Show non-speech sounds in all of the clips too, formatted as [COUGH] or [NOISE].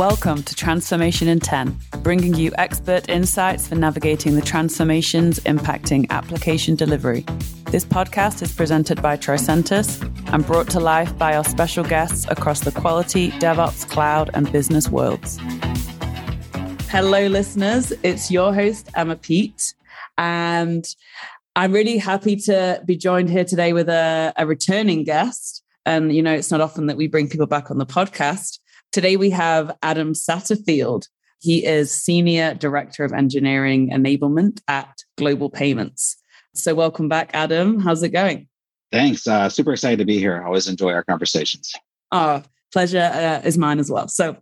Welcome to Transformation in 10, bringing you expert insights for navigating the transformations impacting application delivery. This podcast is presented by Tricentis and brought to life by our special guests across the quality, DevOps, cloud, and business worlds. Hello, listeners. It's your host, Emma Peet. And I'm really happy to be joined here today with a, a returning guest. And, you know, it's not often that we bring people back on the podcast. Today we have Adam Satterfield. He is Senior Director of Engineering Enablement at Global Payments. So, welcome back, Adam. How's it going? Thanks. Uh, super excited to be here. I always enjoy our conversations. Oh, pleasure uh, is mine as well. So,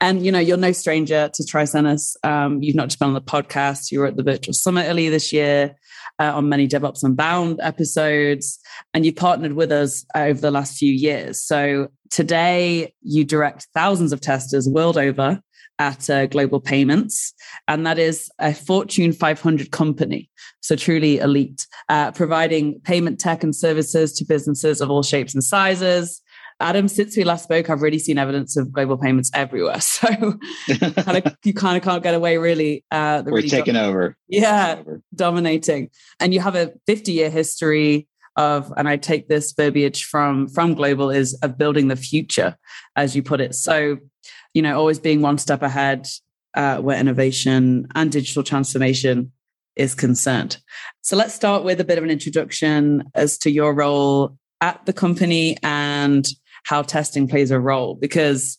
and you know, you're no stranger to Tricentis. Um, you've not just been on the podcast, you were at the virtual summit earlier this year uh, on many DevOps Unbound episodes, and you've partnered with us over the last few years. So today, you direct thousands of testers world over at uh, Global Payments, and that is a Fortune 500 company, so truly elite, uh, providing payment tech and services to businesses of all shapes and sizes. Adam, since we last spoke, I've really seen evidence of global payments everywhere. [LAUGHS] So kind of, [LAUGHS] you kind of can't get away really. Uh, We're really taking do- over. Yeah, over. dominating. And you have a 50 year history of, and I take this verbiage from from global is of building the future, as you put it. So, you know, always being one step ahead uh, where innovation and digital transformation is concerned. So let's start with a bit of an introduction as to your role at the company and how testing plays a role because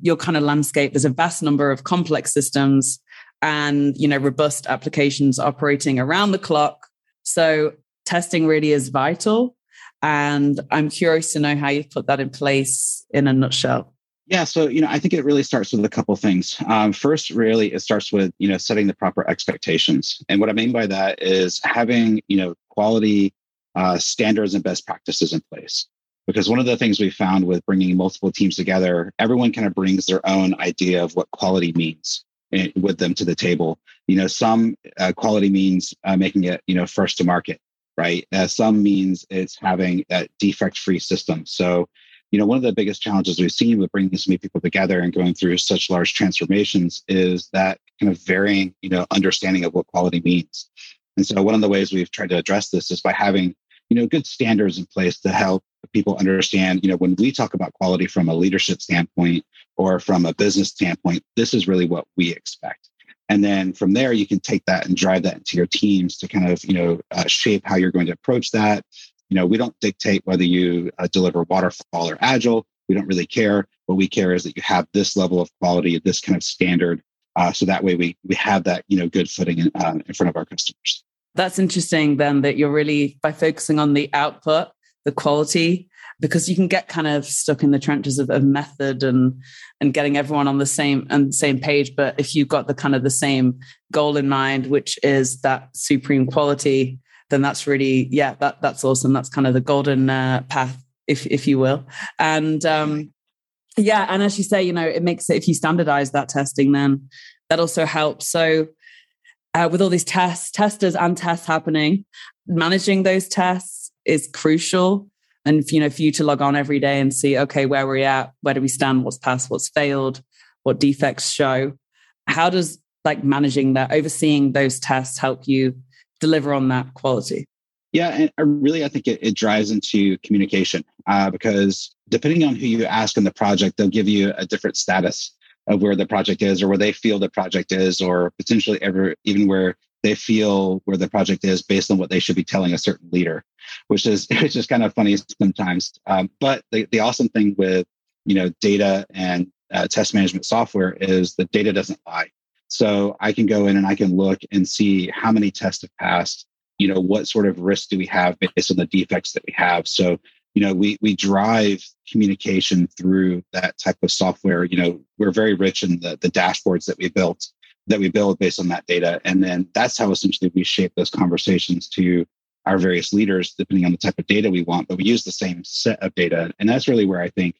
your kind of landscape there's a vast number of complex systems and you know robust applications operating around the clock. So testing really is vital and i'm curious to know how you've put that in place in a nutshell. Yeah so you know i think it really starts with a couple things. Um, first really it starts with you know setting the proper expectations. And what i mean by that is having you know quality uh, standards and best practices in place because one of the things we found with bringing multiple teams together everyone kind of brings their own idea of what quality means eh, with them to the table. You know some uh, quality means uh, making it you know first to market right? Uh, some means it's having a defect free system. So you know one of the biggest challenges we've seen with bringing so many people together and going through such large transformations is that kind of varying you know understanding of what quality means. And so one of the ways we've tried to address this is by having you know good standards in place to help people understand you know when we talk about quality from a leadership standpoint or from a business standpoint this is really what we expect. And then from there you can take that and drive that into your teams to kind of you know uh, shape how you're going to approach that. You know we don't dictate whether you uh, deliver waterfall or agile. We don't really care. What we care is that you have this level of quality this kind of standard uh, so that way we we have that you know good footing in, uh, in front of our customers that's interesting then that you're really by focusing on the output, the quality, because you can get kind of stuck in the trenches of, of method and and getting everyone on the same and same page. But if you've got the kind of the same goal in mind, which is that supreme quality, then that's really yeah, that that's awesome. That's kind of the golden uh, path, if if you will. And um, yeah, and as you say, you know, it makes it if you standardize that testing, then that also helps. So uh, with all these tests, testers and tests happening, managing those tests is crucial. And you know, for you to log on every day and see, okay, where we're at, where do we stand, what's passed, what's failed, what defects show. How does like managing that, overseeing those tests help you deliver on that quality? Yeah, and really, I think it, it drives into communication uh, because depending on who you ask in the project, they'll give you a different status of where the project is or where they feel the project is or potentially ever even where they feel where the project is based on what they should be telling a certain leader which is [LAUGHS] which is kind of funny sometimes. Um, but the, the awesome thing with you know data and uh, test management software is the data doesn't lie. So i can go in and i can look and see how many tests have passed you know what sort of risk do we have based on the defects that we have. So you know we we drive communication through that type of software. You know we're very rich in the, the dashboards that we built that we build based on that data. And then that's how essentially we shape those conversations to our various leaders depending on the type of data we want but we use the same set of data. And that's really where i think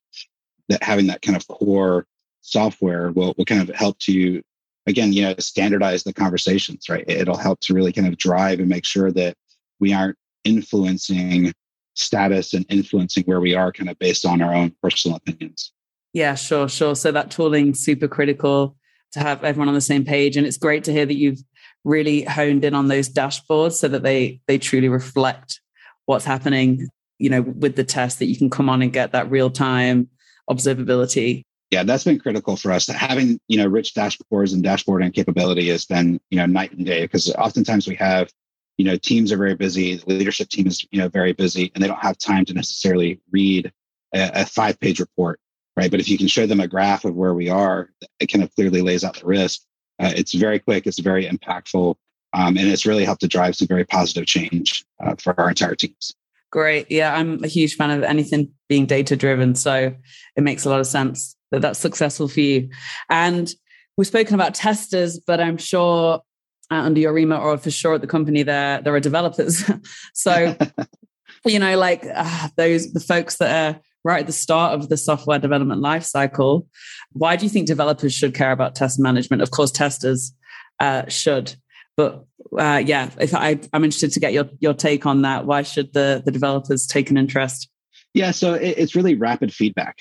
that having that kind of core software will, will kind of help to again you know standardize the conversations right? It'll help to really kind of drive and make sure that we aren't influencing status and influencing where we are kind of based on our own personal opinions. Yeah, sure, sure. So that tooling super critical to have everyone on the same page. And it's great to hear that you've really honed in on those dashboards so that they they truly reflect what's happening, you know, with the test that you can come on and get that real time observability. Yeah, that's been critical for us. Having, you know, rich dashboards and dashboarding capability has been, you know, night and day because oftentimes we have, you know, teams are very busy, the leadership team is, you know, very busy and they don't have time to necessarily read a, a five page report right? But if you can show them a graph of where we are, it kind of clearly lays out the risk. Uh, it's very quick, it's very impactful, um, and it's really helped to drive some very positive change uh, for our entire teams. Great. Yeah, I'm a huge fan of anything being data driven. So it makes a lot of sense that that's successful for you. And we've spoken about testers, but I'm sure under your remit or for sure at the company there, there are developers. [LAUGHS] so, [LAUGHS] you know, like uh, those, the folks that are right at the start of the software development lifecycle. Why do you think developers should care about test management? Of course, testers uh, should, but uh, yeah, if I, I'm interested to get your your take on that. Why should the the developers take an interest? Yeah, so it, it's really rapid feedback.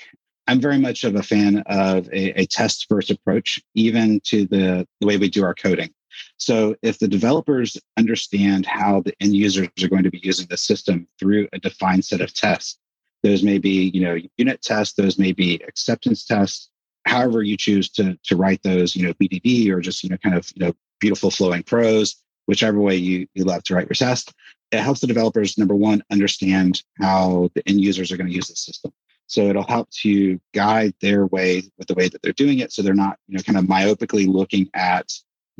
I'm very much of a fan of a, a test first approach, even to the, the way we do our coding. So if the developers understand how the end users are going to be using the system through a defined set of tests, those may be, you know, unit tests. Those may be acceptance tests. However you choose to to write those, you know, BDD or just you know, kind of you know, beautiful flowing prose, whichever way you you love to write your test. It helps the developers number one understand how the end users are going to use the system. So it'll help to guide their way with the way that they're doing it, so they're not you know kind of myopically looking at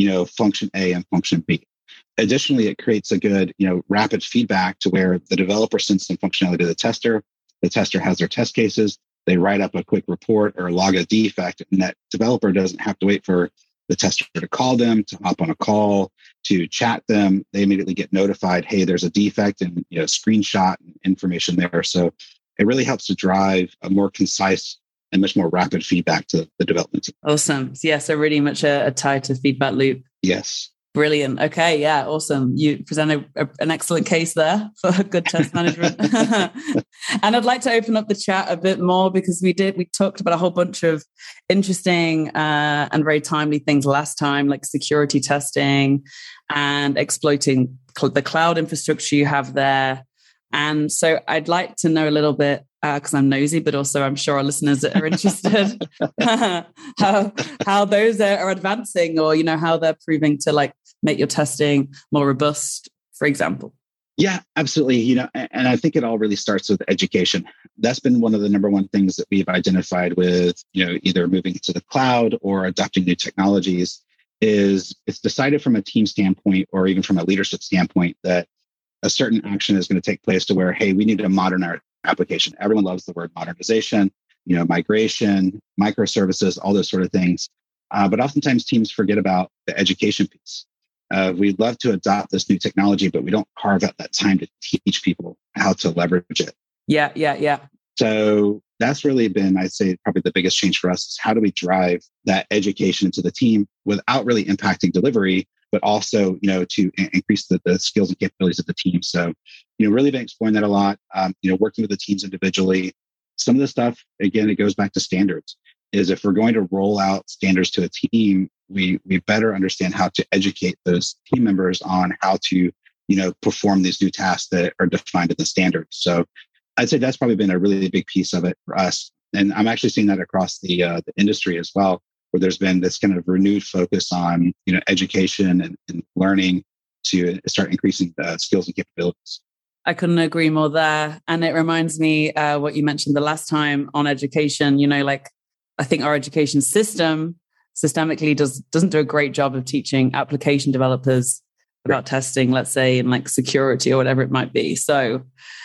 you know function A and function B. Additionally, it creates a good, you know, rapid feedback to where the developer sends some functionality to the tester. The tester has their test cases. They write up a quick report or log a defect, and that developer doesn't have to wait for the tester to call them, to hop on a call, to chat them. They immediately get notified, hey, there's a defect and you know, screenshot information there. So it really helps to drive a more concise and much more rapid feedback to the development team. Awesome. Yeah, so really much a, a tie to feedback loop. Yes. Brilliant. Okay. Yeah. Awesome. You presented a, an excellent case there for [LAUGHS] good test management. [LAUGHS] and I'd like to open up the chat a bit more because we did, we talked about a whole bunch of interesting uh, and very timely things last time, like security testing and exploiting cl- the cloud infrastructure you have there. And so I'd like to know a little bit because uh, I'm nosy, but also I'm sure our listeners are interested [LAUGHS] [LAUGHS] how how those are advancing, or you know how they're proving to like make your testing more robust, for example. Yeah, absolutely. You know, and I think it all really starts with education. That's been one of the number one things that we've identified with, you know, either moving to the cloud or adopting new technologies is it's decided from a team standpoint or even from a leadership standpoint that a certain action is going to take place to where, hey, we need to modernize application. Everyone loves the word modernization, you know, migration, microservices, all those sort of things. Uh, but oftentimes teams forget about the education piece. Uh, we'd love to adopt this new technology, but we don't carve out that time to teach people how to leverage it. Yeah, yeah, yeah. So that's really been, I'd say, probably the biggest change for us is how do we drive that education into the team without really impacting delivery, but also, you know, to increase the, the skills and capabilities of the team. So, you know, really been exploring that a lot. Um, you know, working with the teams individually. Some of the stuff, again, it goes back to standards. Is if we're going to roll out standards to a team, we we better understand how to educate those team members on how to, you know, perform these new tasks that are defined in the standards. So, I'd say that's probably been a really big piece of it for us. And I'm actually seeing that across the uh, the industry as well where there's been this kind of renewed focus on you know education and, and learning to start increasing the skills and capabilities. I couldn't agree more there. And it reminds me uh, what you mentioned the last time on education. You know, like I think our education system systemically does doesn't do a great job of teaching application developers about right. testing, let's say, in like security or whatever it might be. So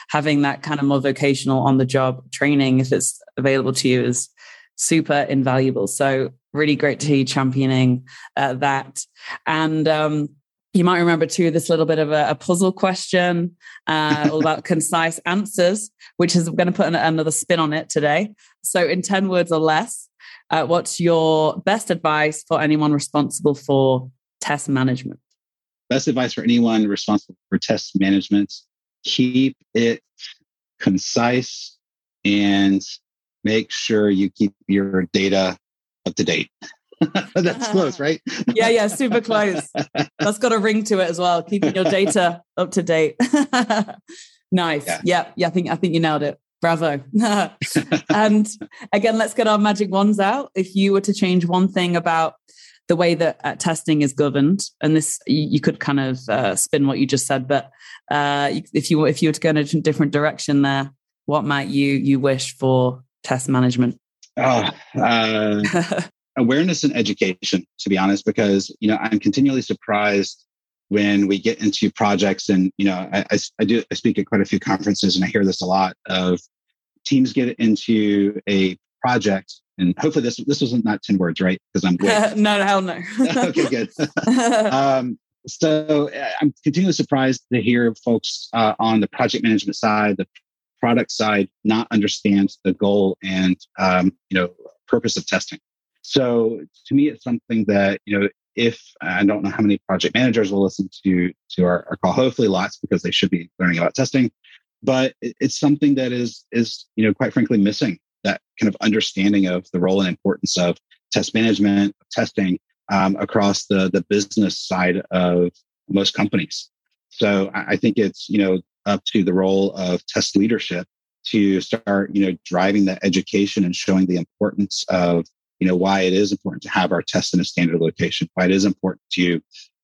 having that kind of more vocational on the job training, if it's available to you, is super invaluable. So really great to hear you championing uh, that. And um, you might remember too this little bit of a, a puzzle question uh, all about [LAUGHS] concise answers, which is going to put an, another spin on it today. So, in 10 words or less, uh, what's your best advice for anyone responsible for test management? Best advice for anyone responsible for test management keep it concise and make sure you keep your data up to date. [LAUGHS] That's close, [LAUGHS] right? yeah, yeah, super close. That's got a ring to it as well. Keeping your data [LAUGHS] up to date. nice. Yeah. yeah, yeah. I think I think you nailed it. Bravo. and again, let's get our magic wands out. If you were to change one thing about the way that uh, testing is governed, and this you, you could kind of uh, spin what you just said, but uh, if you if you were to go in a different direction there, what might you you wish for test management? Oh, [LAUGHS] awareness and education, to be honest, because you know I'm continually surprised when we get into projects and you know I, I, I, do i speak at quite a few conferences and i hear this a lot of teams get into a project and hopefully this this wasn't not 10 words right? Because i'm good. [LAUGHS] No hell no. [LAUGHS] Okay good. Um, so uh, i'm continually surprised to hear folks uh, on the project management side the product side not understand the goal and um, you know purpose of testing so to me it's something that you know if I don't know how many project managers will listen to to our, our call, hopefully lots because they should be learning about testing. But it's something that is is you know quite frankly missing that kind of understanding of the role and importance of test management, testing um, across the the business side of most companies. So I think it's you know up to the role of test leadership to start you know driving that education and showing the importance of you know why it is important to have our tests in a standard location why it is important to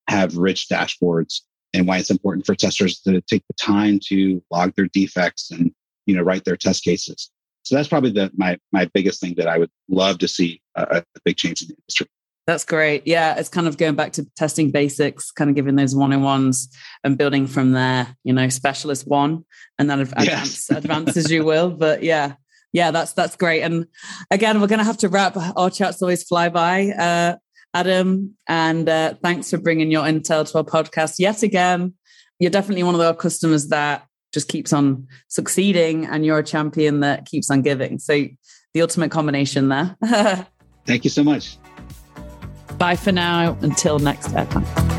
have rich dashboards and why it's important for testers to take the time to log their defects and you know write their test cases. So that's probably the my my biggest thing that i would love to see a, a big change in the industry that's great. Yeah, it's kind of going back to testing basics, kind of giving those one-on-ones and building from there. You know, specialist one, and then advance, yes. advance as you will. But yeah, yeah, that's that's great. And again, we're going to have to wrap. Our chats always fly by, uh, Adam. And uh, thanks for bringing your intel to our podcast yet again. You're definitely one of our customers that just keeps on succeeding, and you're a champion that keeps on giving. So the ultimate combination there. [LAUGHS] Thank you so much. Bye for now. Until next time.